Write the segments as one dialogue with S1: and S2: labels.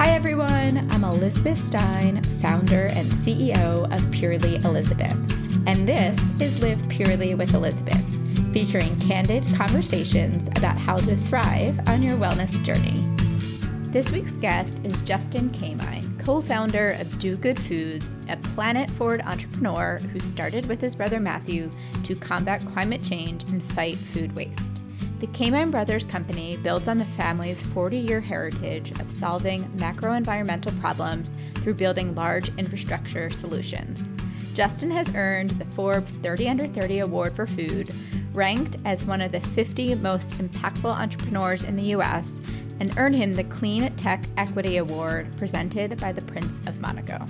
S1: Hi, everyone. I'm Elizabeth Stein, founder and CEO of Purely Elizabeth. And this is Live Purely with Elizabeth, featuring candid conversations about how to thrive on your wellness journey. This week's guest is Justin Kamine, co founder of Do Good Foods, a planet forward entrepreneur who started with his brother Matthew to combat climate change and fight food waste. The Kamine Brothers Company builds on the family's 40 year heritage of solving macro environmental problems through building large infrastructure solutions. Justin has earned the Forbes 30 Under 30 Award for Food, ranked as one of the 50 most impactful entrepreneurs in the US, and earned him the Clean Tech Equity Award presented by the Prince of Monaco.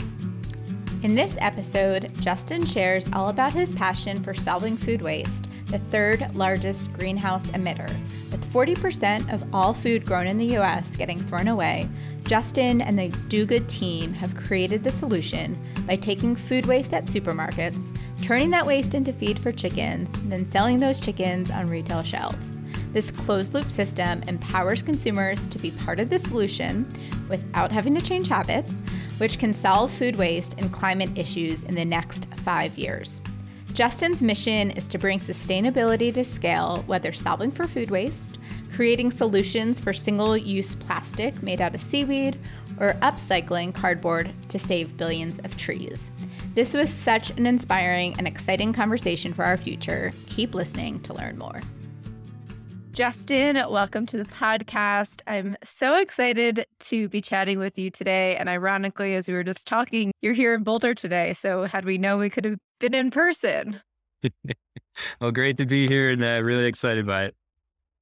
S1: In this episode, Justin shares all about his passion for solving food waste the third largest greenhouse emitter. With 40% of all food grown in the US getting thrown away, Justin and the Do Good team have created the solution by taking food waste at supermarkets, turning that waste into feed for chickens, and then selling those chickens on retail shelves. This closed loop system empowers consumers to be part of the solution without having to change habits, which can solve food waste and climate issues in the next five years. Justin's mission is to bring sustainability to scale, whether solving for food waste, creating solutions for single use plastic made out of seaweed, or upcycling cardboard to save billions of trees. This was such an inspiring and exciting conversation for our future. Keep listening to learn more. Justin, welcome to the podcast. I'm so excited to be chatting with you today. And ironically, as we were just talking, you're here in Boulder today. So, had we known we could have been in person.
S2: well, great to be here and uh, really excited by it.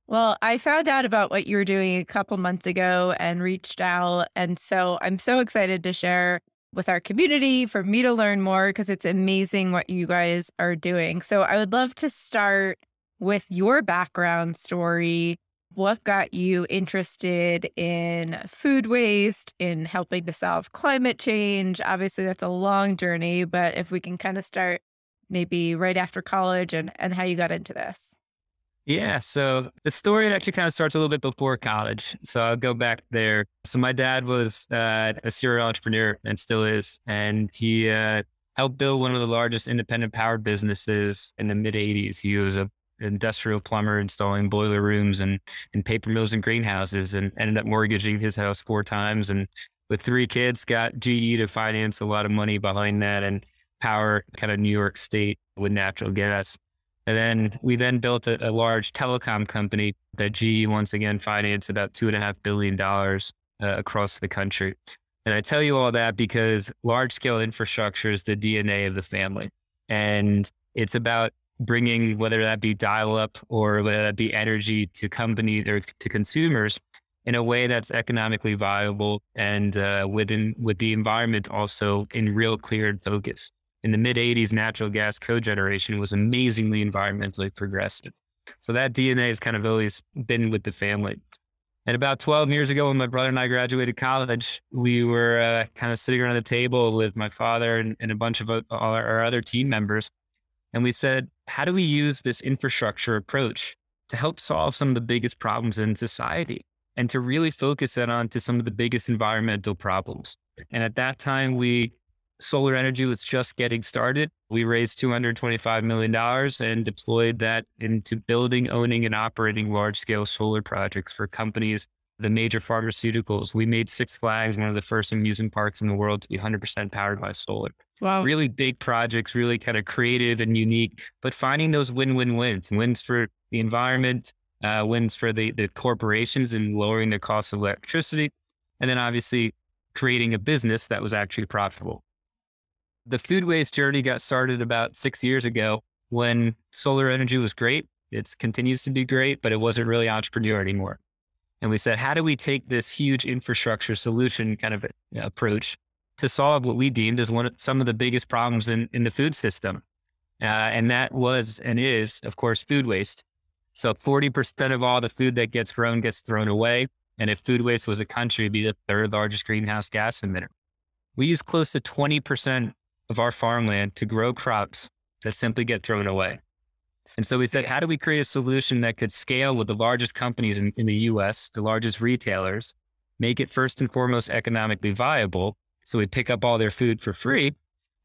S1: Well, I found out about what you were doing a couple months ago and reached out. And so I'm so excited to share with our community for me to learn more because it's amazing what you guys are doing. So I would love to start with your background story. What got you interested in food waste, in helping to solve climate change? Obviously, that's a long journey, but if we can kind of start maybe right after college and, and how you got into this.
S2: Yeah. So the story actually kind of starts a little bit before college. So I'll go back there. So my dad was uh, a serial entrepreneur and still is. And he uh, helped build one of the largest independent power businesses in the mid 80s. He was a industrial plumber installing boiler rooms and, and paper mills and greenhouses and ended up mortgaging his house four times. And with three kids, got GE to finance a lot of money behind that and power kind of New York State with natural gas. And then we then built a, a large telecom company that GE once again financed about two and a half billion dollars uh, across the country. And I tell you all that because large scale infrastructure is the DNA of the family. And it's about bringing whether that be dial up or whether that be energy to companies or to consumers in a way that's economically viable and uh, within with the environment also in real clear focus. In the mid 80s, natural gas cogeneration was amazingly environmentally progressive. So that DNA has kind of always been with the family. And about 12 years ago, when my brother and I graduated college, we were uh, kind of sitting around the table with my father and, and a bunch of our, our other team members. And we said, how do we use this infrastructure approach to help solve some of the biggest problems in society and to really focus that on to some of the biggest environmental problems? And at that time, we solar energy was just getting started. We raised $225 million and deployed that into building, owning, and operating large scale solar projects for companies, the major pharmaceuticals. We made Six Flags one of the first amusement parks in the world to be 100% powered by solar. Wow. Really big projects, really kind of creative and unique, but finding those win win wins wins for the environment, uh, wins for the, the corporations and lowering the cost of electricity. And then obviously creating a business that was actually profitable. The food waste journey got started about six years ago when solar energy was great. It continues to be great, but it wasn't really entrepreneur anymore. And we said, how do we take this huge infrastructure solution kind of approach to solve what we deemed as one of some of the biggest problems in, in the food system. Uh, and that was and is, of course, food waste. So 40% of all the food that gets grown gets thrown away. And if food waste was a country, it'd be the third largest greenhouse gas emitter. We use close to 20% of our farmland to grow crops that simply get thrown away. And so we said, how do we create a solution that could scale with the largest companies in, in the US, the largest retailers, make it first and foremost economically viable. So we pick up all their food for free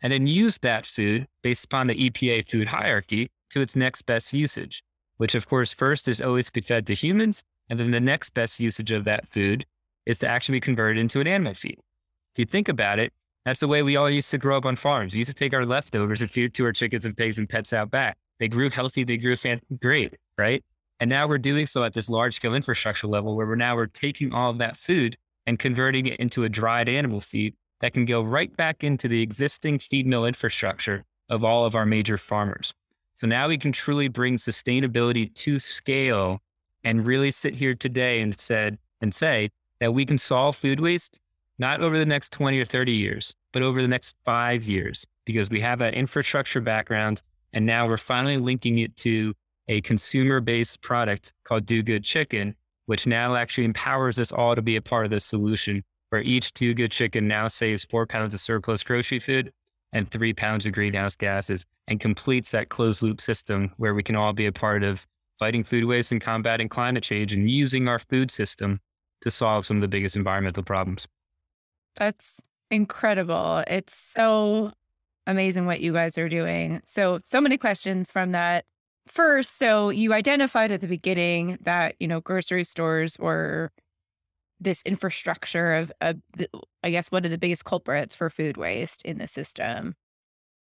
S2: and then use that food based upon the EPA food hierarchy to its next best usage, which of course first is always to be fed to humans. And then the next best usage of that food is to actually be converted into an animal feed. If you think about it, that's the way we all used to grow up on farms. We used to take our leftovers and feed to our chickens and pigs and pets out back. They grew healthy, they grew great, right? And now we're doing so at this large scale infrastructure level where we're now we're taking all of that food and converting it into a dried animal feed that can go right back into the existing feed mill infrastructure of all of our major farmers. So now we can truly bring sustainability to scale and really sit here today and said and say that we can solve food waste not over the next 20 or 30 years, but over the next five years, because we have an infrastructure background. And now we're finally linking it to a consumer based product called Do Good Chicken, which now actually empowers us all to be a part of this solution where each Do Good Chicken now saves four pounds of surplus grocery food and three pounds of greenhouse gases and completes that closed loop system where we can all be a part of fighting food waste and combating climate change and using our food system to solve some of the biggest environmental problems.
S1: That's incredible. It's so amazing what you guys are doing. So, so many questions from that. First, so you identified at the beginning that, you know, grocery stores were this infrastructure of, of the, I guess, one of the biggest culprits for food waste in the system.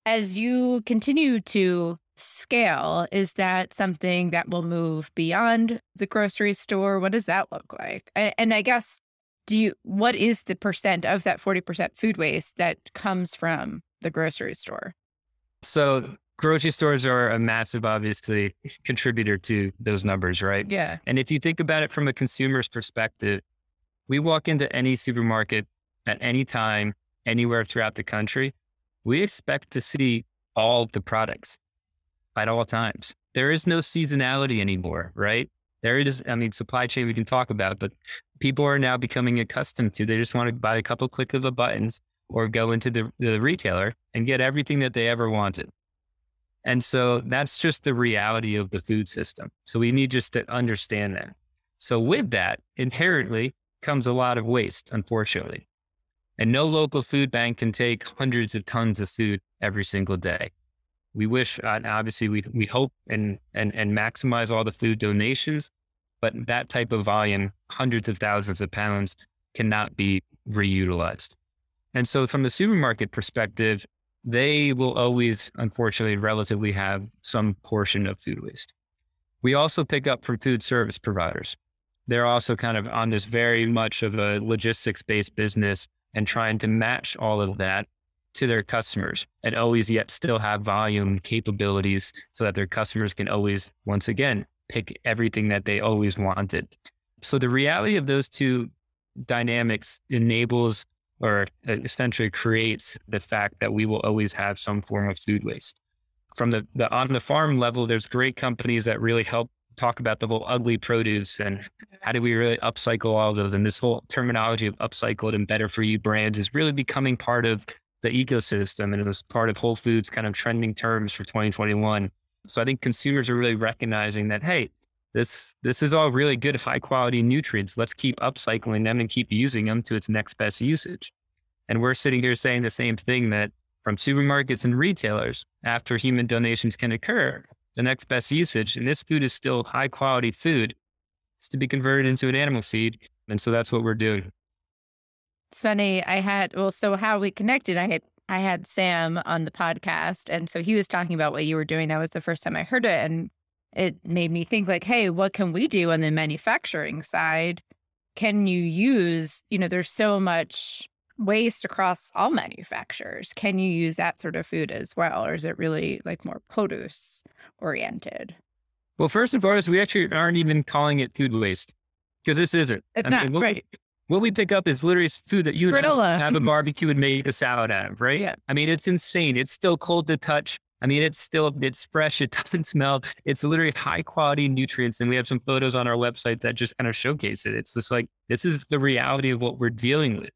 S1: As you continue to scale, is that something that will move beyond the grocery store? What does that look like? And, and I guess, do you, what is the percent of that 40% food waste that comes from the grocery store?
S2: So grocery stores are a massive, obviously, contributor to those numbers, right?
S1: Yeah.
S2: And if you think about it from a consumer's perspective, we walk into any supermarket at any time, anywhere throughout the country, we expect to see all the products at all times. There is no seasonality anymore, right? There is, I mean, supply chain we can talk about, but people are now becoming accustomed to. They just want to buy a couple click of the buttons or go into the, the retailer and get everything that they ever wanted. And so that's just the reality of the food system. So we need just to understand that. So with that, inherently comes a lot of waste, unfortunately. And no local food bank can take hundreds of tons of food every single day. We wish, uh, obviously, we, we hope and, and, and maximize all the food donations, but that type of volume, hundreds of thousands of pounds, cannot be reutilized. And so, from the supermarket perspective, they will always, unfortunately, relatively have some portion of food waste. We also pick up from food service providers. They're also kind of on this very much of a logistics based business and trying to match all of that to their customers and always yet still have volume capabilities so that their customers can always, once again, pick everything that they always wanted. So the reality of those two dynamics enables or essentially creates the fact that we will always have some form of food waste. From the, the on the farm level, there's great companies that really help talk about the whole ugly produce and how do we really upcycle all those. And this whole terminology of upcycled and better for you brands is really becoming part of the ecosystem and it was part of Whole Foods kind of trending terms for 2021. So I think consumers are really recognizing that, hey, this this is all really good high quality nutrients. Let's keep upcycling them and keep using them to its next best usage. And we're sitting here saying the same thing that from supermarkets and retailers, after human donations can occur, the next best usage, and this food is still high quality food, is to be converted into an animal feed. And so that's what we're doing.
S1: It's funny. I had well, so how we connected, I had I had Sam on the podcast, and so he was talking about what you were doing. That was the first time I heard it, and it made me think like, hey, what can we do on the manufacturing side? Can you use, you know, there's so much waste across all manufacturers. Can you use that sort of food as well? Or is it really like more produce oriented?
S2: Well, first and foremost, we actually aren't even calling it food waste because this isn't.
S1: It's I not, mean, what, right.
S2: What we pick up is literally food that you would have a barbecue and make a salad out of, right?
S1: Yeah.
S2: I mean, it's insane. It's still cold to touch. I mean, it's still, it's fresh. It doesn't smell. It's literally high quality nutrients. And we have some photos on our website that just kind of showcase it. It's just like, this is the reality of what we're dealing with.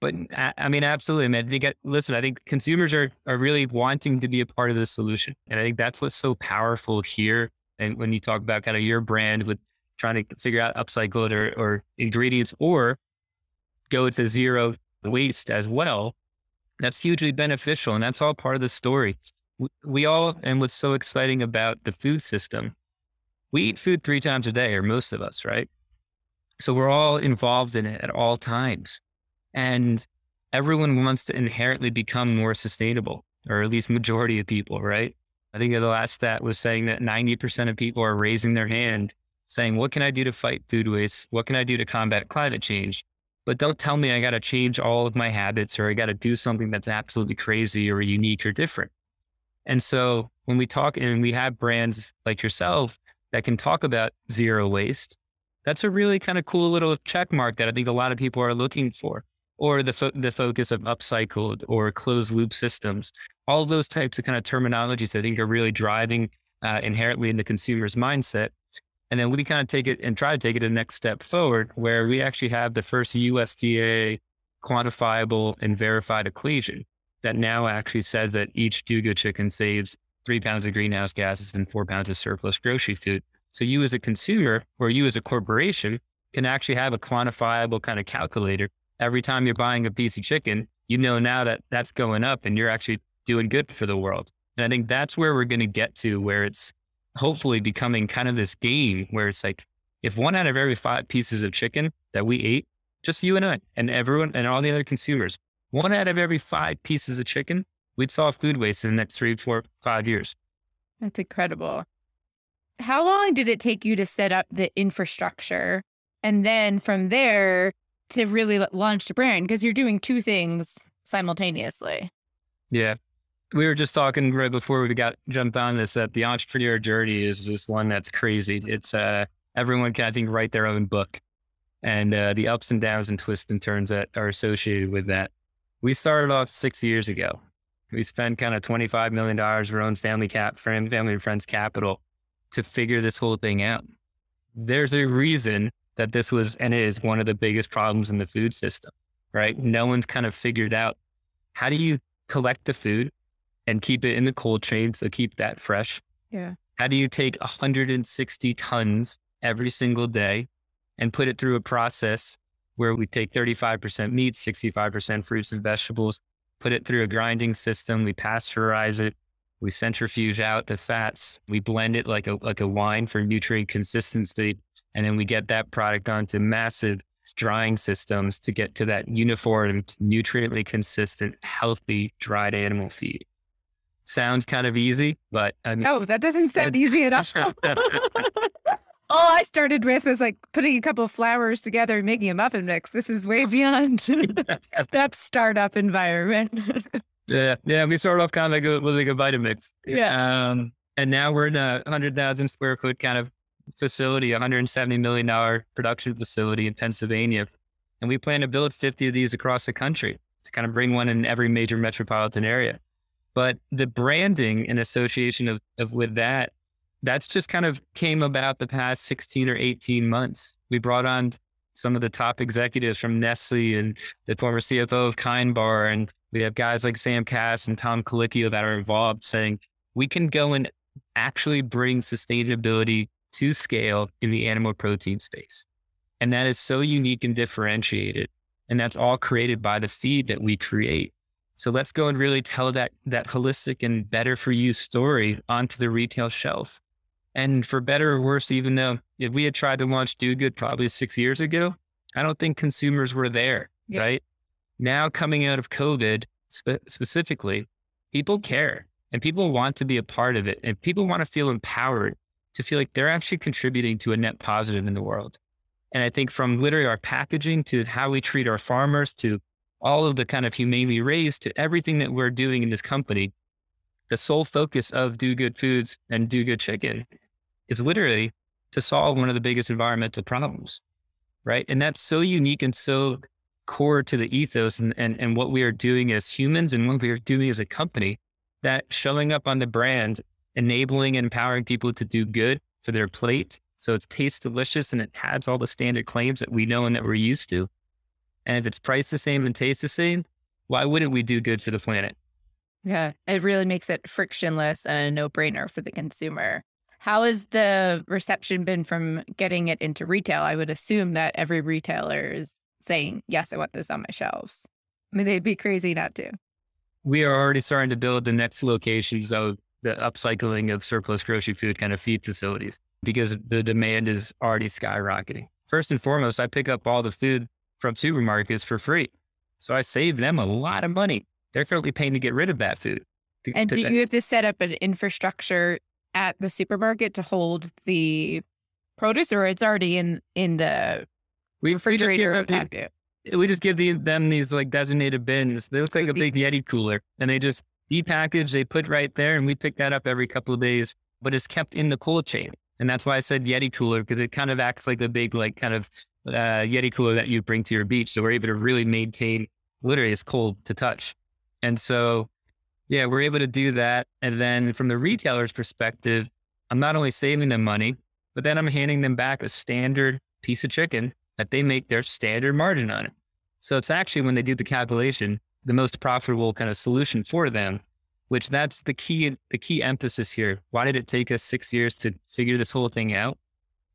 S2: But I mean, absolutely, man. I think, uh, listen, I think consumers are, are really wanting to be a part of the solution. And I think that's what's so powerful here. And when you talk about kind of your brand with trying to figure out upcycled or, or ingredients or go to zero waste as well, that's hugely beneficial. And that's all part of the story. We, all, and what's so exciting about the food system, we eat food three times a day, or most of us, right? So we're all involved in it at all times. And everyone wants to inherently become more sustainable, or at least majority of people, right? I think the last stat was saying that 90% of people are raising their hand saying, What can I do to fight food waste? What can I do to combat climate change? But don't tell me I got to change all of my habits or I got to do something that's absolutely crazy or unique or different. And so when we talk and we have brands like yourself that can talk about zero waste, that's a really kind of cool little check mark that I think a lot of people are looking for. Or the, fo- the focus of upcycled or closed loop systems, all those types of kind of terminologies I think are really driving uh, inherently in the consumer's mindset. And then we kind of take it and try to take it a next step forward where we actually have the first USDA quantifiable and verified equation that now actually says that each good chicken saves three pounds of greenhouse gases and four pounds of surplus grocery food. So you as a consumer or you as a corporation can actually have a quantifiable kind of calculator. Every time you're buying a piece of chicken, you know now that that's going up and you're actually doing good for the world. And I think that's where we're going to get to where it's hopefully becoming kind of this game where it's like, if one out of every five pieces of chicken that we ate, just you and I and everyone and all the other consumers, one out of every five pieces of chicken, we'd solve food waste in the next three, four, five years.
S1: That's incredible. How long did it take you to set up the infrastructure? And then from there to really launch the brand? Because you're doing two things simultaneously.
S2: Yeah we were just talking right before we got jumped on this that the entrepreneur journey is this one that's crazy. It's uh, everyone can I think write their own book, and uh, the ups and downs and twists and turns that are associated with that. We started off six years ago. We spent kind of twenty five million dollars of our own family cap, family and friends capital, to figure this whole thing out. There's a reason that this was and is one of the biggest problems in the food system, right? No one's kind of figured out how do you collect the food and keep it in the cold chain. So keep that fresh.
S1: Yeah.
S2: How do you take 160 tons every single day and put it through a process where we take 35% meat, 65% fruits and vegetables, put it through a grinding system, we pasteurize it, we centrifuge out the fats, we blend it like a like a wine for nutrient consistency, and then we get that product onto massive drying systems to get to that uniform, nutriently consistent, healthy dried animal feed sounds kind of easy, but
S1: I mean, no, that doesn't sound easy at all. all I started with was like putting a couple of flours together and making a muffin mix. This is way beyond that startup environment.
S2: yeah, yeah. We started off kind of like a, with like a Vitamix.
S1: Yeah. Um,
S2: and now we're in a hundred thousand square foot kind of facility, a hundred and seventy million dollar production facility in Pennsylvania, and we plan to build fifty of these across the country to kind of bring one in every major metropolitan area. But the branding and association of, of with that, that's just kind of came about the past 16 or 18 months. We brought on some of the top executives from Nestle and the former CFO of Kind Bar. And we have guys like Sam Kass and Tom Colicchio that are involved saying we can go and actually bring sustainability to scale in the animal protein space. And that is so unique and differentiated. And that's all created by the feed that we create. So let's go and really tell that that holistic and better for you story onto the retail shelf. And for better or worse, even though if we had tried to launch Do Good probably six years ago, I don't think consumers were there, right? Now coming out of COVID spe- specifically, people care and people want to be a part of it and people want to feel empowered to feel like they're actually contributing to a net positive in the world. And I think from literally our packaging to how we treat our farmers to all of the kind of humane we raise to everything that we're doing in this company, the sole focus of Do Good Foods and Do Good Chicken is literally to solve one of the biggest environmental problems, right? And that's so unique and so core to the ethos and, and, and what we are doing as humans and what we are doing as a company that showing up on the brand, enabling and empowering people to do good for their plate. So it tastes delicious and it has all the standard claims that we know and that we're used to and if it's priced the same and tastes the same, why wouldn't we do good for the planet?
S1: Yeah, it really makes it frictionless and a no brainer for the consumer. How has the reception been from getting it into retail? I would assume that every retailer is saying, yes, I want this on my shelves. I mean, they'd be crazy not to.
S2: We are already starting to build the next locations of the upcycling of surplus grocery food kind of feed facilities because the demand is already skyrocketing. First and foremost, I pick up all the food from supermarkets for free. So I save them a lot of money. They're currently paying to get rid of that food. To,
S1: and
S2: to,
S1: do you have to set up an infrastructure at the supermarket to hold the produce or it's already in in the
S2: we,
S1: refrigerator
S2: we just give, we just give the, them these like designated bins. They look like a big Yeti cooler and they just depackage, they put right there and we pick that up every couple of days, but it's kept in the cold chain. And that's why I said Yeti cooler because it kind of acts like a big like kind of uh, Yeti cooler that you bring to your beach. So we're able to really maintain literally it's cold to touch. And so, yeah, we're able to do that. And then from the retailer's perspective, I'm not only saving them money, but then I'm handing them back a standard piece of chicken that they make their standard margin on it. So it's actually when they do the calculation, the most profitable kind of solution for them, which that's the key, the key emphasis here. Why did it take us six years to figure this whole thing out?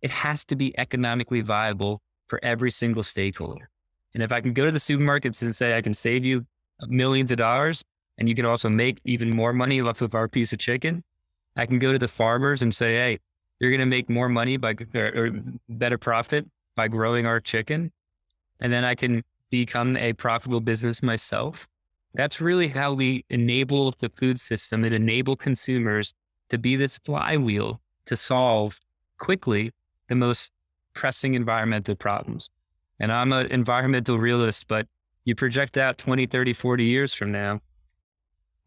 S2: It has to be economically viable for every single stakeholder. And if I can go to the supermarkets and say, I can save you millions of dollars and you can also make even more money off of our piece of chicken, I can go to the farmers and say, hey, you're going to make more money by or, or better profit by growing our chicken. And then I can become a profitable business myself. That's really how we enable the food system and enable consumers to be this flywheel to solve quickly the most pressing environmental problems. And I'm an environmental realist, but you project out 20, 30, 40 years from now,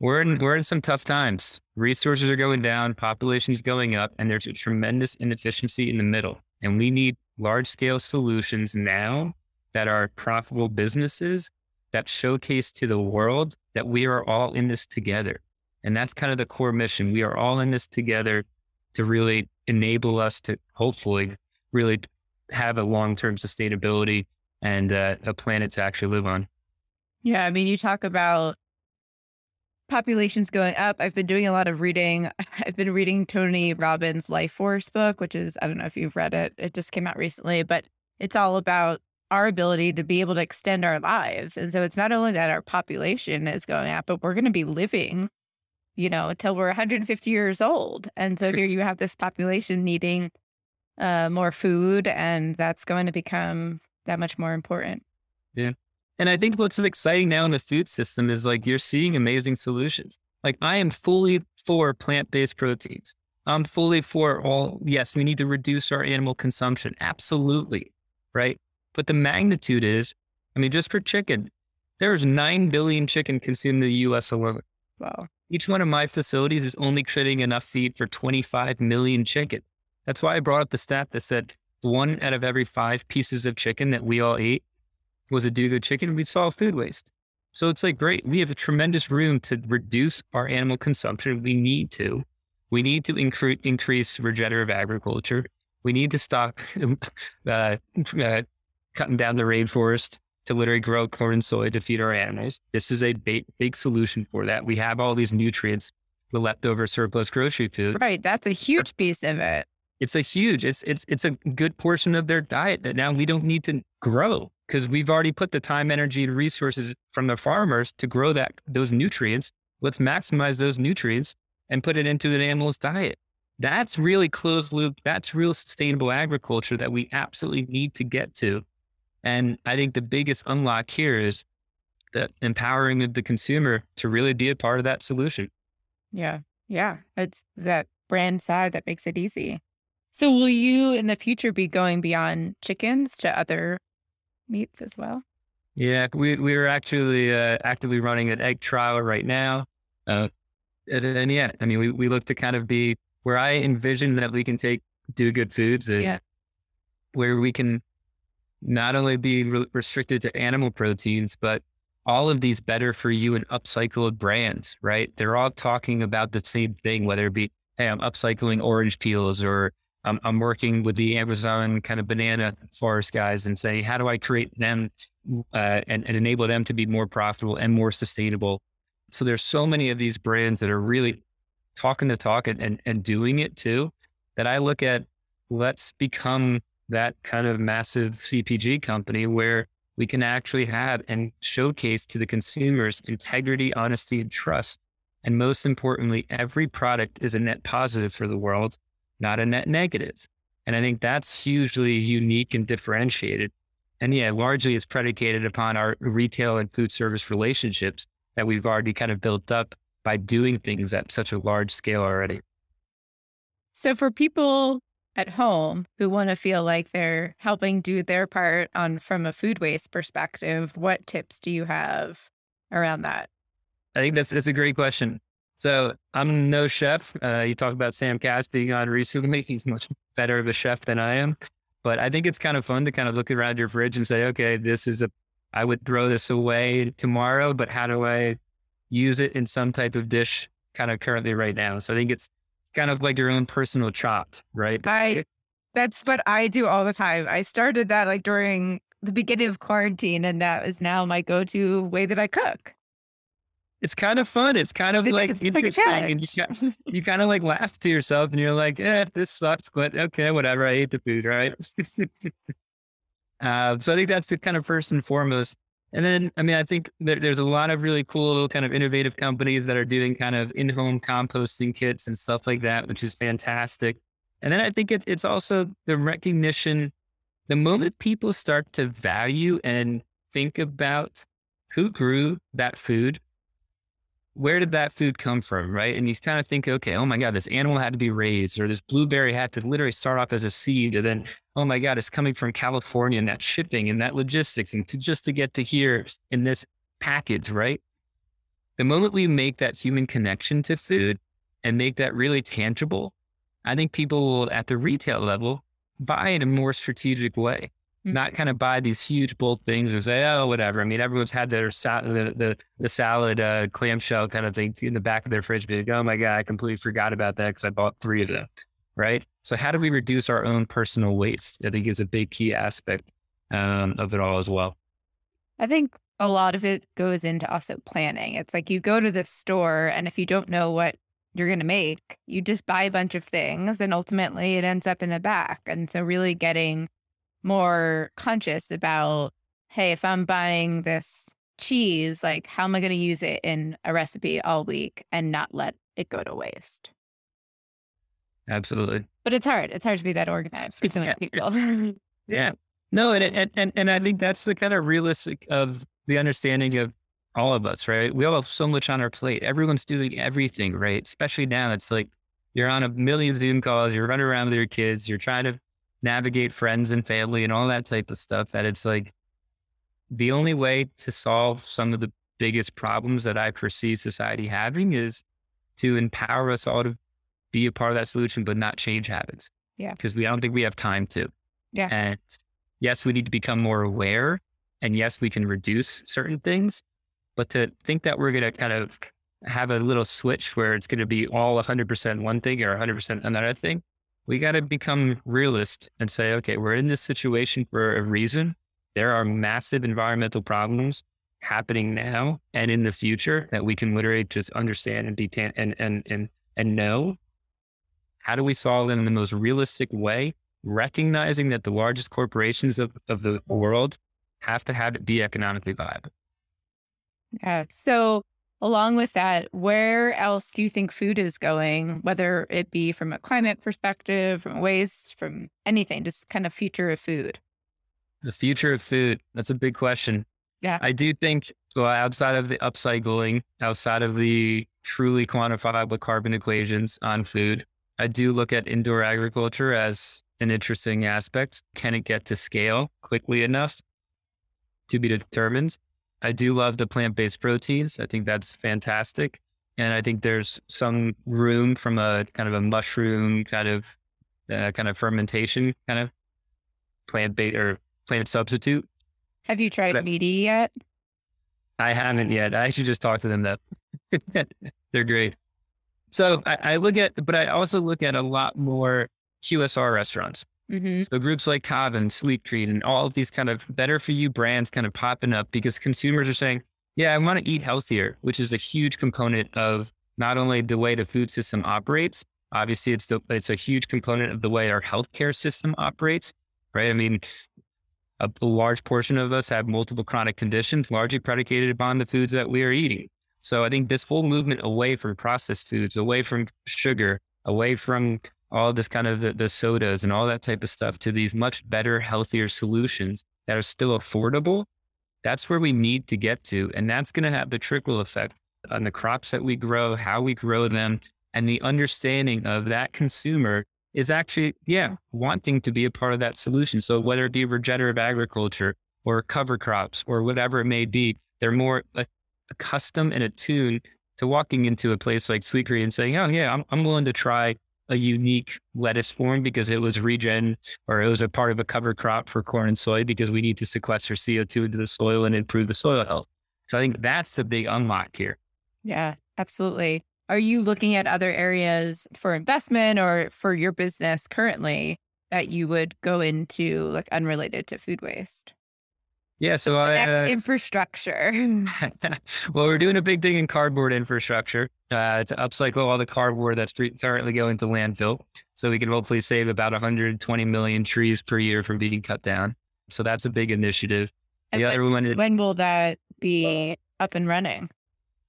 S2: we're in, we're in some tough times. Resources are going down, population is going up, and there's a tremendous inefficiency in the middle. And we need large scale solutions now that are profitable businesses that showcase to the world that we are all in this together. And that's kind of the core mission. We are all in this together to really enable us to hopefully really have a long term sustainability and uh, a planet to actually live on.
S1: Yeah. I mean, you talk about populations going up. I've been doing a lot of reading. I've been reading Tony Robbins' Life Force book, which is, I don't know if you've read it, it just came out recently, but it's all about our ability to be able to extend our lives. And so it's not only that our population is going up, but we're going to be living, you know, until we're 150 years old. And so here you have this population needing uh, more food, and that's going to become that much more important.
S2: Yeah. And I think what's exciting now in the food system is like you're seeing amazing solutions. Like I am fully for plant based proteins. I'm fully for all, yes, we need to reduce our animal consumption. Absolutely. Right. But the magnitude is, I mean, just for chicken, there's 9 billion chicken consumed in the US alone.
S1: Wow.
S2: Each one of my facilities is only creating enough feed for 25 million chicken. That's why I brought up the stat that said one out of every five pieces of chicken that we all ate was a do good chicken. We'd solve food waste. So it's like, great. We have a tremendous room to reduce our animal consumption. We need to. We need to incre- increase regenerative agriculture. We need to stop uh, uh, cutting down the rainforest to literally grow corn and soy to feed our animals. This is a big solution for that. We have all these nutrients, the leftover surplus grocery food.
S1: Right. That's a huge piece of it.
S2: It's a huge, it's it's it's a good portion of their diet that now we don't need to grow because we've already put the time, energy, and resources from the farmers to grow that those nutrients. Let's maximize those nutrients and put it into an animal's diet. That's really closed loop. That's real sustainable agriculture that we absolutely need to get to. And I think the biggest unlock here is the empowering of the consumer to really be a part of that solution.
S1: Yeah. Yeah. It's that brand side that makes it easy. So will you in the future be going beyond chickens to other meats as well?
S2: Yeah, we we are actually uh, actively running an egg trial right now. Uh, and, and, yeah, I mean, we, we look to kind of be where I envision that we can take do good foods is yeah. where we can not only be re- restricted to animal proteins, but all of these better for you and upcycled brands, right? They're all talking about the same thing, whether it be, hey, I'm upcycling orange peels or I'm, I'm working with the Amazon kind of banana forest guys and say, how do I create them uh, and, and enable them to be more profitable and more sustainable? So there's so many of these brands that are really talking the talk and, and, and doing it too, that I look at, let's become that kind of massive CPG company where we can actually have and showcase to the consumers integrity, honesty, and trust. And most importantly, every product is a net positive for the world, not a net negative. And I think that's hugely unique and differentiated. And yeah, largely it's predicated upon our retail and food service relationships that we've already kind of built up by doing things at such a large scale already.
S1: So for people at home who want to feel like they're helping do their part on from a food waste perspective, what tips do you have around that?
S2: I think that's that's a great question. So I'm no chef. Uh, you talk about Sam Kass being on recently. He's much better of a chef than I am. But I think it's kind of fun to kind of look around your fridge and say, okay, this is a, I would throw this away tomorrow, but how do I use it in some type of dish kind of currently right now? So I think it's kind of like your own personal chopped, right?
S1: I, that's what I do all the time. I started that like during the beginning of quarantine, and that is now my go to way that I cook
S2: it's kind of fun. It's kind of like it's interesting. Like and you, you kind of like laugh to yourself and you're like, eh, this sucks, but okay, whatever. I ate the food, right? uh, so I think that's the kind of first and foremost. And then, I mean, I think there, there's a lot of really cool kind of innovative companies that are doing kind of in-home composting kits and stuff like that, which is fantastic. And then I think it, it's also the recognition, the moment people start to value and think about who grew that food, where did that food come from, right? And you kind of think, okay, oh my God, this animal had to be raised, or this blueberry had to literally start off as a seed, and then, oh my God, it's coming from California, and that shipping and that logistics, and to just to get to here in this package, right? The moment we make that human connection to food and make that really tangible, I think people will, at the retail level, buy in a more strategic way mm-hmm. not kind of buy these huge bold things and say, oh, whatever. I mean, everyone's had their sa- the, the, the salad uh, clamshell kind of thing in the back of their fridge. Be like, oh my God, I completely forgot about that because I bought three of them. Right. So, how do we reduce our own personal waste? I think is a big key aspect um, of it all as well.
S1: I think a lot of it goes into also planning. It's like you go to the store, and if you don't know what you're going to make, you just buy a bunch of things, and ultimately it ends up in the back. And so, really getting more conscious about, hey, if I'm buying this cheese, like how am I going to use it in a recipe all week and not let it go to waste?
S2: Absolutely.
S1: But it's hard. It's hard to be that organized for so many people.
S2: yeah. No, and, and and and I think that's the kind of realistic of the understanding of all of us, right? We all have so much on our plate. Everyone's doing everything, right? Especially now, it's like you're on a million Zoom calls, you're running around with your kids, you're trying to navigate friends and family and all that type of stuff that it's like the only way to solve some of the biggest problems that I perceive society having is to empower us all to be a part of that solution, but not change habits.
S1: Yeah.
S2: Because we I don't think we have time to.
S1: Yeah.
S2: And yes, we need to become more aware. And yes, we can reduce certain things. But to think that we're going to kind of have a little switch where it's going to be all 100% one thing or 100% another thing, we got to become realist and say, okay, we're in this situation for a reason. There are massive environmental problems happening now and in the future that we can literally just understand and be tan- and and and and know. How do we solve them in the most realistic way? Recognizing that the largest corporations of, of the world have to have it be economically viable.
S1: Yeah. So Along with that, where else do you think food is going, whether it be from a climate perspective, from waste, from anything, just kind of future of food?
S2: The future of food. That's a big question.
S1: Yeah.
S2: I do think, well, outside of the upcycling, outside of the truly quantifiable carbon equations on food, I do look at indoor agriculture as an interesting aspect. Can it get to scale quickly enough to be determined? I do love the plant based proteins. I think that's fantastic. And I think there's some room from a kind of a mushroom kind of uh, kind of fermentation kind of plant based or plant substitute.
S1: Have you tried but Meati yet?
S2: I haven't yet. I actually just talked to them that they're great. So I, I look at, but I also look at a lot more QSR restaurants. Mm-hmm. So groups like Cobb and Sweet Sweetgreen, and all of these kind of better for you brands kind of popping up because consumers are saying, yeah, I want to eat healthier, which is a huge component of not only the way the food system operates, obviously it's the, it's a huge component of the way our healthcare system operates, right? I mean, a, a large portion of us have multiple chronic conditions, largely predicated upon the foods that we are eating. So I think this whole movement away from processed foods, away from sugar, away from all this kind of the, the, sodas and all that type of stuff to these much better, healthier solutions that are still affordable. That's where we need to get to. And that's going to have the trickle effect on the crops that we grow, how we grow them, and the understanding of that consumer is actually, yeah, wanting to be a part of that solution. So whether it be regenerative agriculture or cover crops or whatever it may be, they're more accustomed and attuned to walking into a place like Sweetgreen and saying, oh, yeah, I'm, I'm willing to try a unique lettuce form because it was regen or it was a part of a cover crop for corn and soy because we need to sequester CO2 into the soil and improve the soil health. So I think that's the big unlock here.
S1: Yeah, absolutely. Are you looking at other areas for investment or for your business currently that you would go into like unrelated to food waste?
S2: Yeah, so I
S1: uh, infrastructure.
S2: well, we're doing a big thing in cardboard infrastructure uh, to upcycle all the cardboard that's currently going to landfill, so we can hopefully save about 120 million trees per year from being cut down. So that's a big initiative.
S1: And the when, other one, when will that be up and running?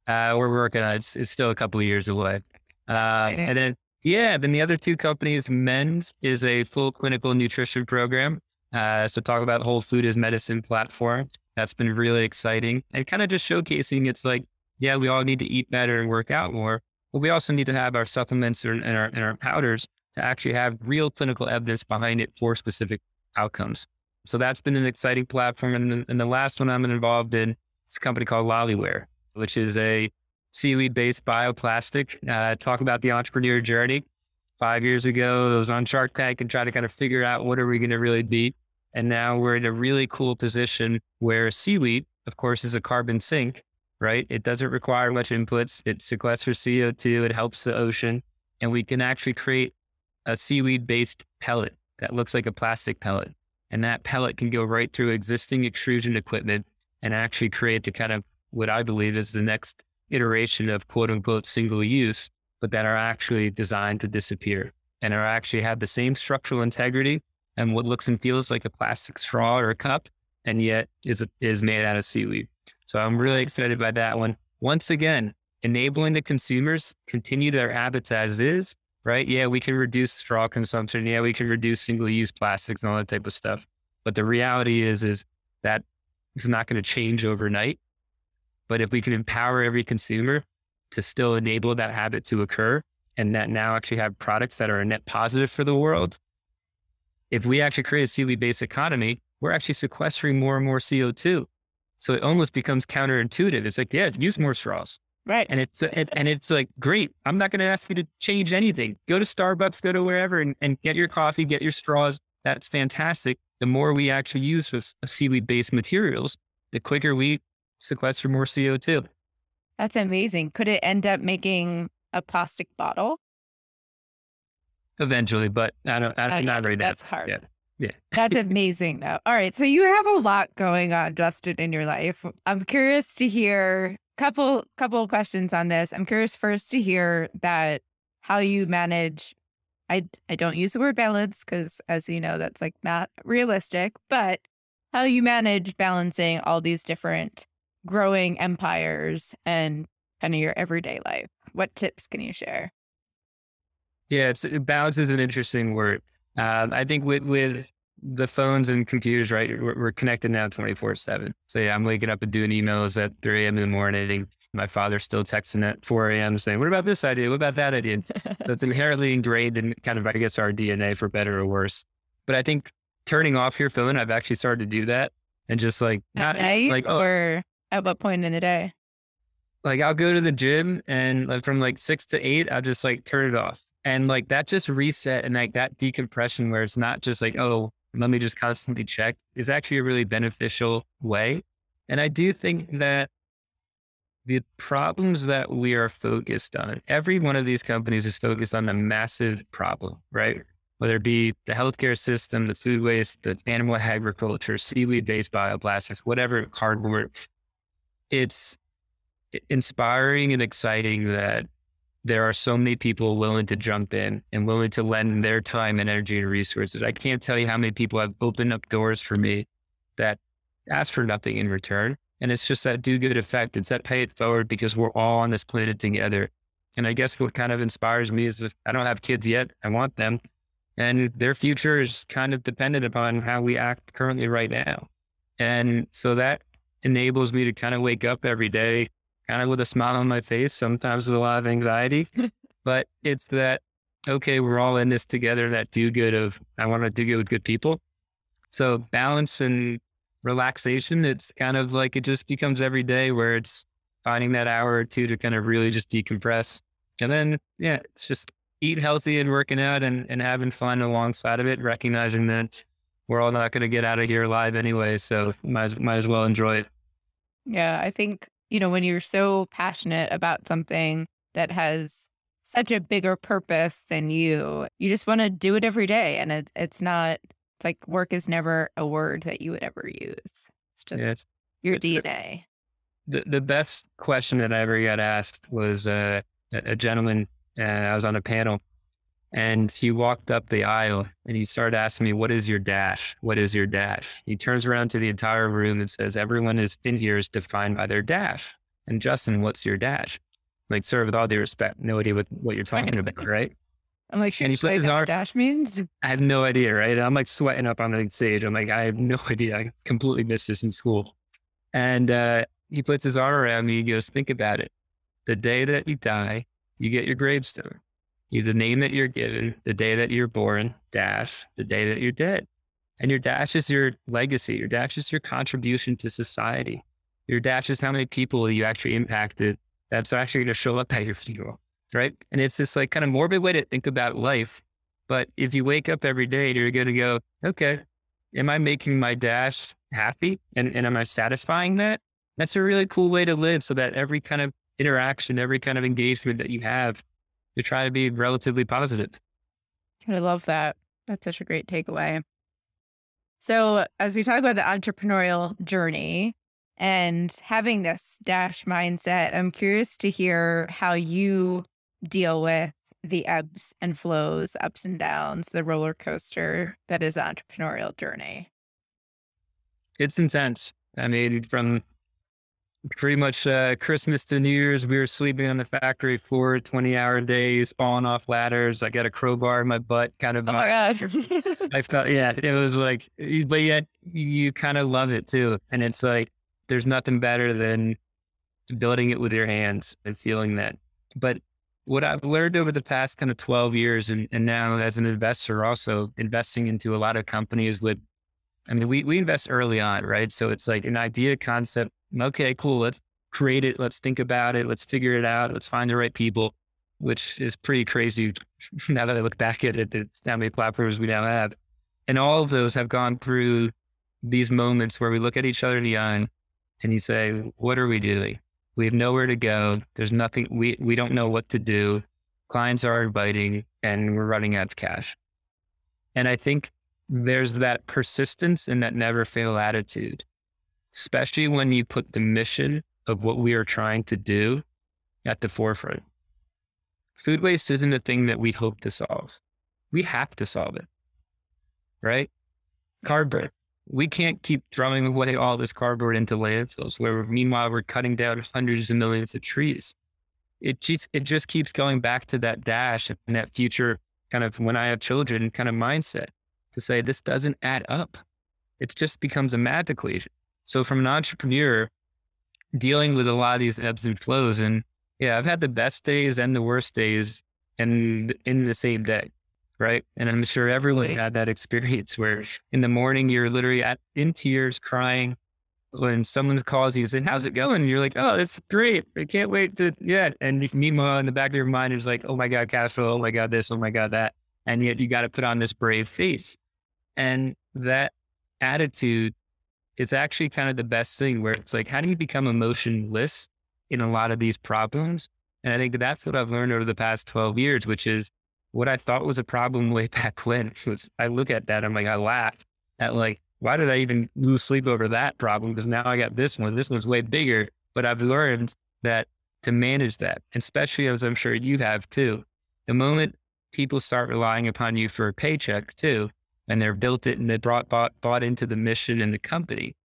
S2: Uh, we're working on it. It's, it's, still a couple of years away. Uh, and then, yeah, then the other two companies, Mend is a full clinical nutrition program. Uh, so talk about whole food as medicine platform. That's been really exciting and kind of just showcasing it's like, yeah, we all need to eat better and work out more, but we also need to have our supplements and our, and our powders to actually have real clinical evidence behind it for specific outcomes. So that's been an exciting platform. And, the, and the last one I'm involved in is a company called Loliware, which is a seaweed based bioplastic. Uh, talk about the entrepreneur journey five years ago. I was on Shark Tank and try to kind of figure out what are we going to really be. And now we're in a really cool position where seaweed, of course, is a carbon sink, right? It doesn't require much inputs. It sequesters CO2. It helps the ocean. And we can actually create a seaweed based pellet that looks like a plastic pellet. And that pellet can go right through existing extrusion equipment and actually create the kind of what I believe is the next iteration of quote unquote single use but that are actually designed to disappear and are actually have the same structural integrity and what looks and feels like a plastic straw or a cup, and yet is is made out of seaweed. So I'm really excited by that one. Once again, enabling the consumers continue their habits as is. Right? Yeah, we can reduce straw consumption. Yeah, we can reduce single use plastics and all that type of stuff. But the reality is, is that it's not going to change overnight. But if we can empower every consumer to still enable that habit to occur and that now actually have products that are a net positive for the world. If we actually create a seaweed based economy, we're actually sequestering more and more CO2. So it almost becomes counterintuitive. It's like, yeah, use more straws.
S1: Right.
S2: And it's it, and it's like, great. I'm not going to ask you to change anything. Go to Starbucks, go to wherever and, and get your coffee, get your straws. That's fantastic. The more we actually use uh, seaweed based materials, the quicker we sequester more CO2.
S1: That's amazing. Could it end up making a plastic bottle?
S2: Eventually, but I don't, I, uh, not right
S1: That's hard.
S2: Yeah. Yeah.
S1: That's amazing though. All right. So you have a lot going on, Justin, in your life. I'm curious to hear couple couple questions on this. I'm curious first to hear that how you manage I I don't use the word balance because as you know, that's like not realistic, but how you manage balancing all these different growing empires and kind of your everyday life. What tips can you share?
S2: Yeah, it's, balance is an interesting word. Um, I think with with the phones and computers, right, we're, we're connected now 24 7. So, yeah, I'm waking up and doing emails at 3 a.m. in the morning. My father's still texting at 4 a.m. saying, What about this idea? What about that idea? so, it's inherently ingrained in kind of, I guess, our DNA for better or worse. But I think turning off your phone, I've actually started to do that and just like,
S1: not, like, oh, or at what point in the day?
S2: Like I'll go to the gym and like from like six to eight, I'll just like turn it off. And like that just reset and like that decompression where it's not just like, oh, let me just constantly check is actually a really beneficial way. And I do think that the problems that we are focused on, every one of these companies is focused on the massive problem, right? Whether it be the healthcare system, the food waste, the animal agriculture, seaweed based bioplastics, whatever, cardboard, it's inspiring and exciting that there are so many people willing to jump in and willing to lend their time and energy and resources. I can't tell you how many people have opened up doors for me that ask for nothing in return. And it's just that do good effect. It's that pay it forward because we're all on this planet together. And I guess what kind of inspires me is if I don't have kids yet, I want them. And their future is kind of dependent upon how we act currently right now. And so that enables me to kind of wake up every day, kind of with a smile on my face, sometimes with a lot of anxiety. but it's that, okay, we're all in this together, that do good of, I want to do good with good people. So balance and relaxation, it's kind of like it just becomes every day where it's finding that hour or two to kind of really just decompress. And then, yeah, it's just eat healthy and working out and, and having fun alongside of it, recognizing that we're all not going to get out of here alive anyway. So might as, might as well enjoy it.
S1: Yeah. I think, you know, when you're so passionate about something that has such a bigger purpose than you, you just want to do it every day. And it, it's not, it's like work is never a word that you would ever use. It's just yeah, your DNA.
S2: The, the best question that I ever got asked was uh, a gentleman, uh, I was on a panel and he walked up the aisle and he started asking me, What is your dash? What is your dash? He turns around to the entire room and says, Everyone is in here is defined by their dash. And Justin, what's your dash? I'm like, sir, with all due respect, no idea what, what you're talking about, right?
S1: I'm like, should you know what dash means?
S2: I have no idea, right? I'm like sweating up on the stage. I'm like, I have no idea. I completely missed this in school. And uh, he puts his arm around me. He goes, Think about it. The day that you die, you get your gravestone you the name that you're given, the day that you're born, dash, the day that you're dead. And your dash is your legacy. Your dash is your contribution to society. Your dash is how many people you actually impacted that's actually going to show up at your funeral. Right. And it's this like kind of morbid way to think about life. But if you wake up every day, you're going to go, okay, am I making my dash happy? And, and am I satisfying that? That's a really cool way to live so that every kind of interaction, every kind of engagement that you have to try to be relatively positive.
S1: I love that. That's such a great takeaway. So, as we talk about the entrepreneurial journey and having this dash mindset, I'm curious to hear how you deal with the ebbs and flows, ups and downs, the roller coaster that is the entrepreneurial journey.
S2: It's intense. I mean, from pretty much uh, Christmas to New Year's, we were sleeping on the factory floor, 20 hour days, falling off ladders. I got a crowbar in my butt, kind of.
S1: Oh my God.
S2: I felt, yeah, it was like, but yet you kind of love it too. And it's like, there's nothing better than building it with your hands and feeling that. But what I've learned over the past kind of 12 years and, and now as an investor, also investing into a lot of companies with, I mean, we, we invest early on, right? So it's like an idea concept okay, cool. Let's create it. Let's think about it. Let's figure it out. Let's find the right people, which is pretty crazy now that I look back at it, it's how many platforms we now have. And all of those have gone through these moments where we look at each other in the eye and you say, what are we doing? We have nowhere to go. There's nothing, we, we don't know what to do. Clients are inviting and we're running out of cash. And I think there's that persistence and that never fail attitude especially when you put the mission of what we are trying to do at the forefront. Food waste isn't a thing that we hope to solve. We have to solve it, right? Cardboard. We can't keep throwing away all this cardboard into landfills where meanwhile we're cutting down hundreds of millions of trees. It just, it just keeps going back to that dash and that future kind of when I have children kind of mindset to say this doesn't add up. It just becomes a math equation. So from an entrepreneur dealing with a lot of these ebbs and flows, and yeah, I've had the best days and the worst days and in the same day. Right. And I'm sure everyone had that experience where in the morning you're literally at, in tears crying when someone calls you and says, How's it going? And you're like, Oh, it's great. I can't wait to, yeah. And meanwhile, in the back of your mind is like, Oh my God, cash flow. Oh my God, this. Oh my God, that. And yet you got to put on this brave face. And that attitude it's actually kind of the best thing where it's like, how do you become emotionless in a lot of these problems? And I think that's what I've learned over the past 12 years, which is what I thought was a problem way back when. Was I look at that, I'm like, I laugh at like, why did I even lose sleep over that problem? Because now I got this one. This one's way bigger. But I've learned that to manage that, especially as I'm sure you have too, the moment people start relying upon you for a paycheck too, and they're built it and they brought bought, bought into the mission and the company,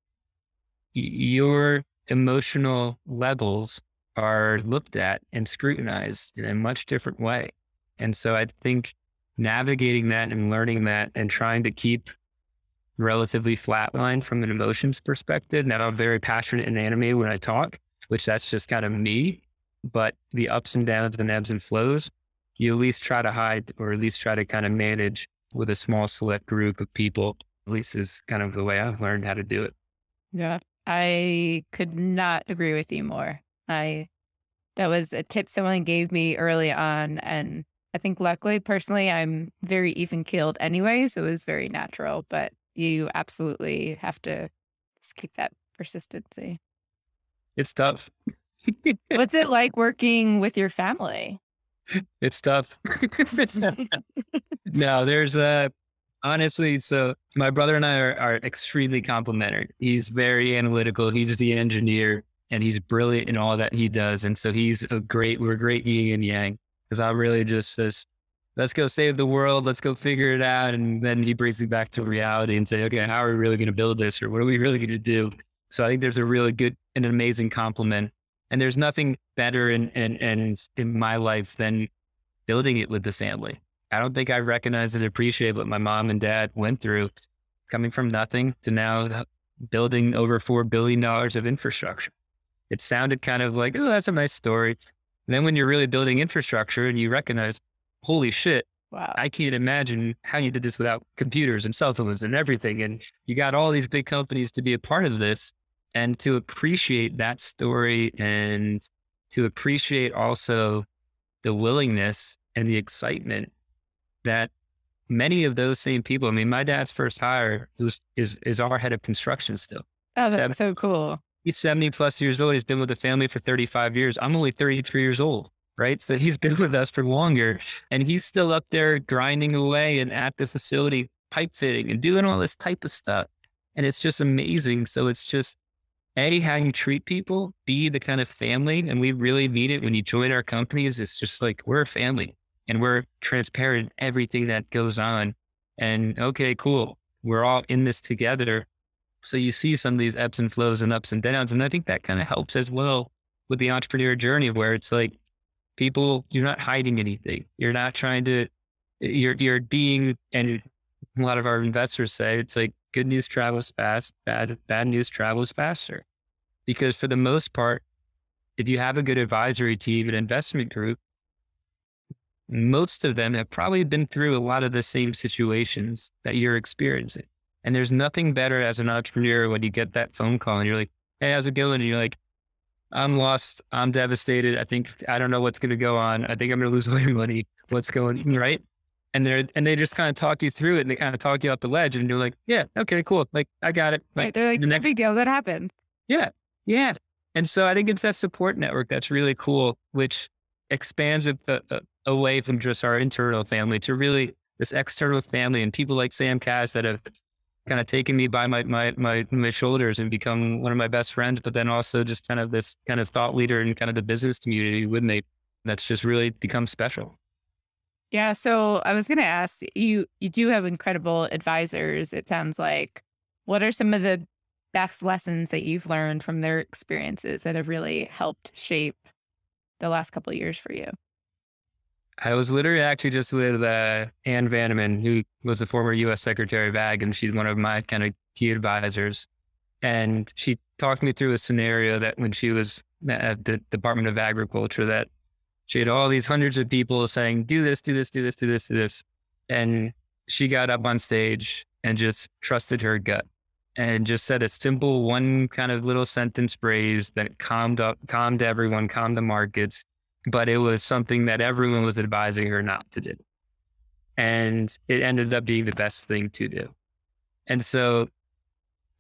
S2: your emotional levels are looked at and scrutinized in a much different way. And so I think navigating that and learning that and trying to keep relatively flatline from an emotions perspective. Now I'm very passionate and animated when I talk, which that's just kind of me. But the ups and downs and ebbs and flows, you at least try to hide or at least try to kind of manage with a small select group of people. At least is kind of the way I've learned how to do it.
S1: Yeah. I could not agree with you more. I that was a tip someone gave me early on and I think luckily personally I'm very even keeled anyway, so it was very natural, but you absolutely have to just keep that persistency.
S2: It's tough.
S1: What's it like working with your family?
S2: It's tough. no, there's a honestly, so my brother and I are, are extremely complementary. He's very analytical. He's the engineer and he's brilliant in all that he does. And so he's a great, we're great yin and yang because I'm really just says, let's go save the world. Let's go figure it out. And then he brings me back to reality and say, okay, how are we really going to build this? Or what are we really going to do? So I think there's a really good and an amazing compliment. And there's nothing better in, in, in, in my life than building it with the family. I don't think I recognize and appreciate what my mom and dad went through coming from nothing to now building over $4 billion of infrastructure. It sounded kind of like, oh, that's a nice story. And then when you're really building infrastructure and you recognize, holy shit,
S1: wow.
S2: I can't imagine how you did this without computers and cell phones and everything. And you got all these big companies to be a part of this and to appreciate that story and to appreciate also the willingness and the excitement that many of those same people. I mean, my dad's first hire is is, is our head of construction still.
S1: Oh, that's so cool.
S2: He's 70 plus years old. He's been with the family for 35 years. I'm only 33 years old, right? So he's been with us for longer and he's still up there grinding away and at the facility, pipe fitting and doing all this type of stuff. And it's just amazing. So it's just a, how you treat people, B, the kind of family. And we really mean it when you join our companies. It's just like we're a family and we're transparent everything that goes on. And okay, cool. We're all in this together. So you see some of these ebbs and flows and ups and downs. And I think that kind of helps as well with the entrepreneur journey where it's like people, you're not hiding anything. You're not trying to, you're, you're being, and a lot of our investors say it's like good news travels fast, bad, bad news travels faster. Because for the most part, if you have a good advisory team an investment group, most of them have probably been through a lot of the same situations that you're experiencing. And there's nothing better as an entrepreneur when you get that phone call and you're like, Hey, how's it going? And you're like, I'm lost. I'm devastated. I think, I don't know what's going to go on. I think I'm going to lose all my money. What's going right? And they're, and they just kind of talk you through it and they kind of talk you up the ledge and you're like, yeah, okay, cool. Like, I got it.
S1: Like, right. They're like, the next big deal that happened.
S2: Yeah. Yeah. And so I think it's that support network that's really cool, which expands a, a, uh, uh, away from just our internal family to really this external family and people like Sam Kass that have kind of taken me by my, my, my, my shoulders and become one of my best friends, but then also just kind of this kind of thought leader in kind of the business community with me. That's just really become special.
S1: Yeah. So I was going to ask you, you do have incredible advisors. It sounds like, what are some of the best lessons that you've learned from their experiences that have really helped shape the last couple of years for you?
S2: I was literally actually just with uh, Ann Veneman, who was the former U.S. Secretary of Ag, and she's one of my kind of key advisors. And she talked me through a scenario that when she was at the Department of Agriculture, that she had all these hundreds of people saying, "Do this, do this, do this, do this, do this," and she got up on stage and just trusted her gut and just said a simple one kind of little sentence phrase that calmed up, calmed everyone, calmed the markets, but it was something that everyone was advising her not to do. And it ended up being the best thing to do. And so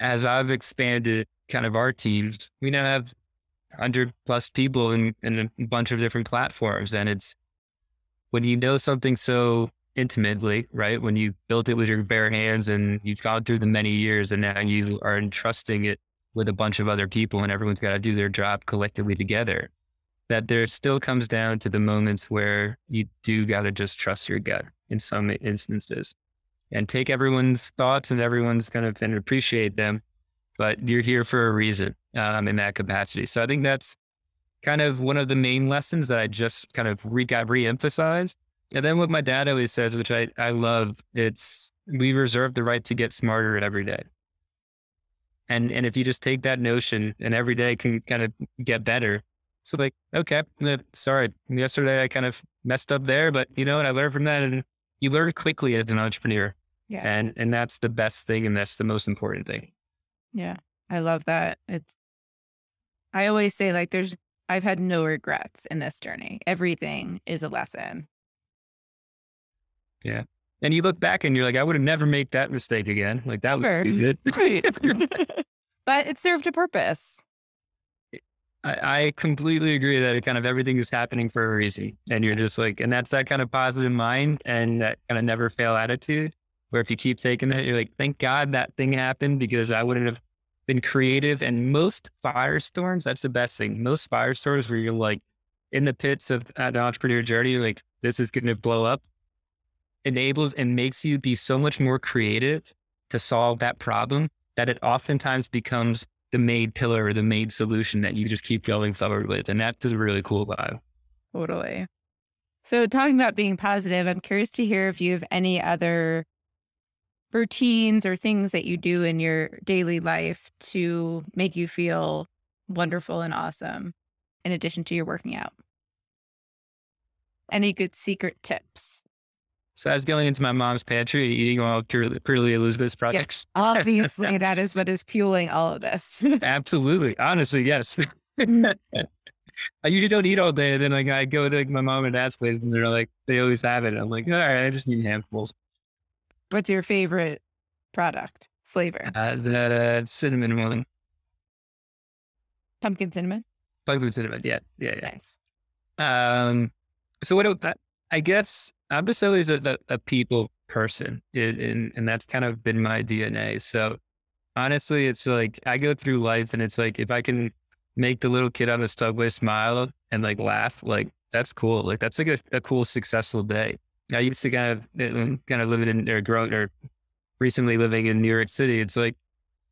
S2: as I've expanded kind of our teams, we now have 100 plus people in, in a bunch of different platforms. And it's when you know something so intimately, right? When you built it with your bare hands and you've gone through the many years and now you are entrusting it with a bunch of other people and everyone's got to do their job collectively together that there still comes down to the moments where you do got to just trust your gut in some instances and take everyone's thoughts and everyone's kind of and appreciate them. But you're here for a reason um, in that capacity. So I think that's kind of one of the main lessons that I just kind of re- got re-emphasized. And then what my dad always says, which I, I love, it's we reserve the right to get smarter every day. And and if you just take that notion and every day can kind of get better. So like, okay, sorry, yesterday I kind of messed up there, but you know and I learned from that and you learn quickly as an entrepreneur. Yeah. And and that's the best thing and that's the most important thing.
S1: Yeah. I love that. It's I always say like there's I've had no regrets in this journey. Everything is a lesson.
S2: Yeah. And you look back and you're like, I would have never made that mistake again. Like that was sure. too good.
S1: but it served a purpose.
S2: I, I, completely agree that it kind of everything is happening for a reason. And you're just like, and that's that kind of positive mind and that kind of never fail attitude. Where if you keep taking that, you're like, thank God that thing happened because I wouldn't have been creative. And most firestorms, that's the best thing. Most firestorms where you're like in the pits of an entrepreneur journey, like this is going to blow up, enables and makes you be so much more creative to solve that problem that it oftentimes becomes the made pillar or the made solution that you just keep going forward with. And that's a really cool vibe.
S1: Totally. So, talking about being positive, I'm curious to hear if you have any other routines or things that you do in your daily life to make you feel wonderful and awesome in addition to your working out? Any good secret tips?
S2: So I was going into my mom's pantry eating all purely, purely Elizabeth's products.
S1: Yes, obviously, that is what is fueling all of this.
S2: Absolutely. Honestly, yes. Mm. I usually don't eat all day. And then like I go to like, my mom and dad's place and they're like, they always have it. I'm like, all right, I just need handfuls.
S1: What's your favorite product flavor?
S2: Uh, the uh, cinnamon one.
S1: Pumpkin cinnamon.
S2: Pumpkin cinnamon. Yeah, yeah, yeah.
S1: Nice.
S2: Um. So what? I guess I'm just always a, a, a people person, and and that's kind of been my DNA. So honestly, it's like I go through life, and it's like if I can make the little kid on the subway smile and like laugh, like that's cool. Like that's like a, a cool, successful day. I used to kind of uh, kind of living in or growing or recently living in New York City. It's like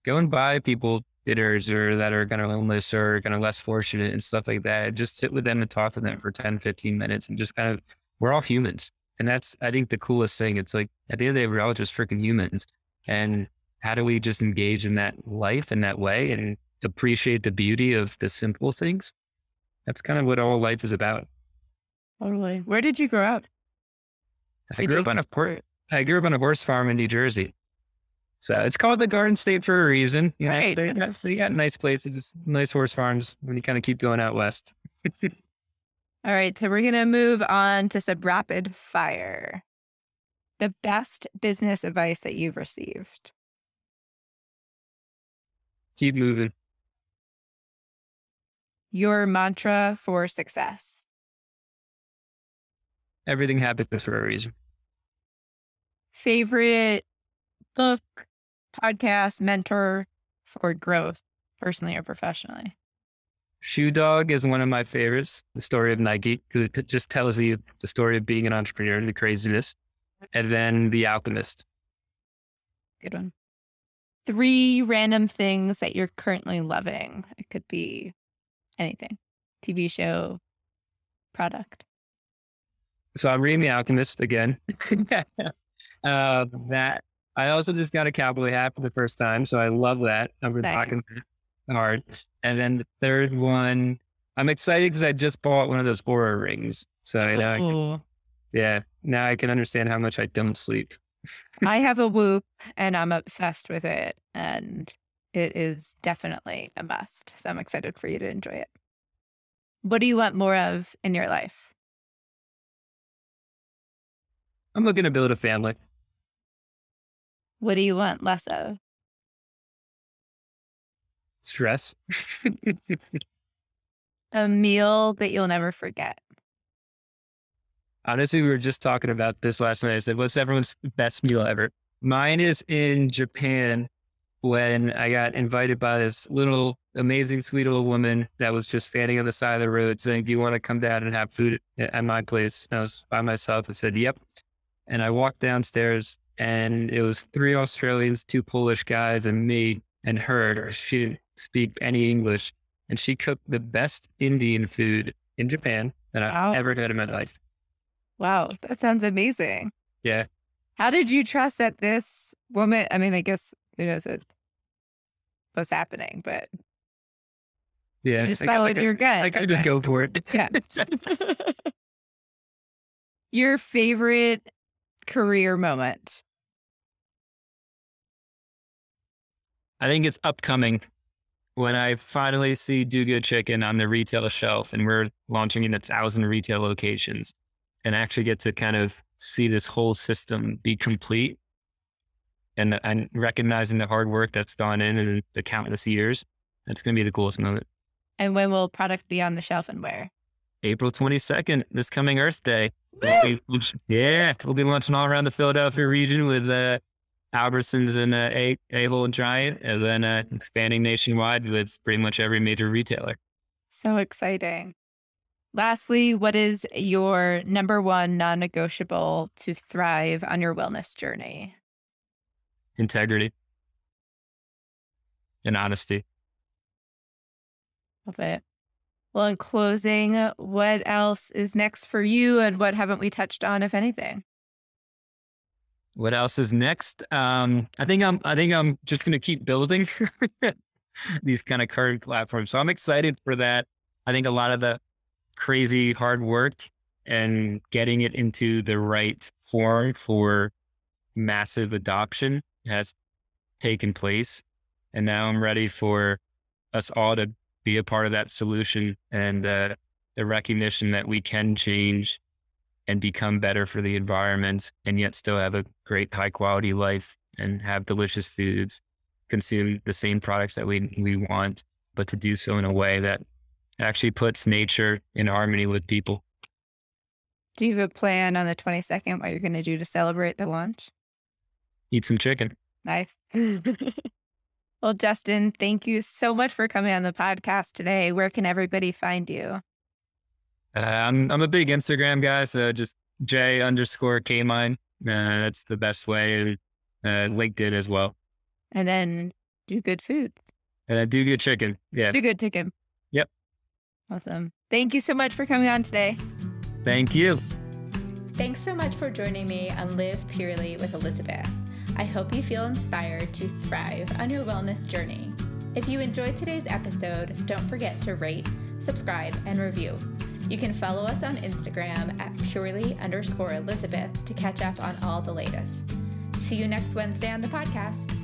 S2: go and buy people dinners or that are kind of homeless or kind of less fortunate and stuff like that. Just sit with them and talk to them for 10, 15 minutes and just kind of, we're all humans. And that's, I think, the coolest thing. It's like at the end of the day, we're all just freaking humans. And how do we just engage in that life in that way and appreciate the beauty of the simple things? That's kind of what all life is about.
S1: Totally. Where did you grow up?
S2: I grew up on a port. I grew up on a horse farm in New Jersey. So it's called the Garden State for a reason. You know, right. they, got, they got nice places, nice horse farms when you kind of keep going out west.
S1: All right. So we're going to move on to some rapid fire. The best business advice that you've received.
S2: Keep moving.
S1: Your mantra for success.
S2: Everything happens for a reason
S1: favorite book, podcast, mentor for growth, personally or professionally?
S2: Shoe Dog is one of my favorites. The story of Nike because it just tells you the story of being an entrepreneur, the craziness, and then The Alchemist.
S1: Good one. Three random things that you're currently loving. It could be anything, TV show, product.
S2: So I'm reading The Alchemist again. Uh, that I also just got a cowboy hat for the first time, so I love that. I've been talking hard. And then the third one, I'm excited because I just bought one of those Oura rings. So you know, can, yeah, now I can understand how much I don't sleep.
S1: I have a Whoop, and I'm obsessed with it, and it is definitely a must. So I'm excited for you to enjoy it. What do you want more of in your life?
S2: I'm looking to build a family.
S1: What do you want less of?
S2: Stress.
S1: a meal that you'll never forget.
S2: Honestly, we were just talking about this last night. I said, What's everyone's best meal ever? Mine is in Japan when I got invited by this little amazing, sweet little woman that was just standing on the side of the road saying, Do you want to come down and have food at my place? And I was by myself. I said, Yep. And I walked downstairs and it was three Australians, two Polish guys, and me. and her. she didn't speak any English. And she cooked the best Indian food in Japan that I've
S1: Wow.
S2: ever had in my life.
S1: Wow, that sounds amazing.
S2: Yeah.
S1: How did you trust that this woman? I mean, I guess who knows what was happening, but
S2: Yeah.
S1: just
S2: I
S1: followed your gut.
S2: I could just go for it.
S1: Yeah. your favorite career moment.
S2: I think it's upcoming when I finally see Do Good Chicken on the retail shelf and we're launching in a thousand retail locations and actually get to kind of see this whole system be complete and, and recognizing the hard work that's gone in and the countless years. That's going to be the coolest moment.
S1: And when will product be on the shelf and where?
S2: April 22nd, this coming Earth Day. We'll be- yeah, we'll be launching all around the Philadelphia region with uh, Albertsons and uh, A Ahold and Giant, and then uh, expanding nationwide with pretty much every major retailer.
S1: So exciting. Lastly, what is your number one non negotiable to thrive on your wellness journey?
S2: Integrity and honesty.
S1: Love it. Well, in closing, what else is next for you and what haven't we touched on, if anything?
S2: What else is next? Um, I think I'm. I think I'm just going to keep building these kind of current platforms. So I'm excited for that. I think a lot of the crazy hard work and getting it into the right form for massive adoption has taken place, and now I'm ready for us all to be a part of that solution and uh, the recognition that we can change and become better for the environment and yet still have a great high quality life and have delicious foods, consume the same products that we, we want, but to do so in a way that actually puts nature in harmony with people.
S1: Do you have a plan on the 22nd what you're going to do to celebrate the launch?
S2: Eat some chicken.
S1: Nice. well, Justin, thank you so much for coming on the podcast today. Where can everybody find you?
S2: Uh, I'm I'm a big Instagram guy, so just J underscore Kamine. Uh, that's the best way. Uh, LinkedIn as well.
S1: And then do good food.
S2: And I do good chicken. Yeah.
S1: Do good chicken.
S2: Yep.
S1: Awesome. Thank you so much for coming on today.
S2: Thank you.
S3: Thanks so much for joining me on Live Purely with Elizabeth. I hope you feel inspired to thrive on your wellness journey. If you enjoyed today's episode, don't forget to rate, subscribe, and review. You can follow us on Instagram at purely underscore Elizabeth to catch up on all the latest. See you next Wednesday on the podcast.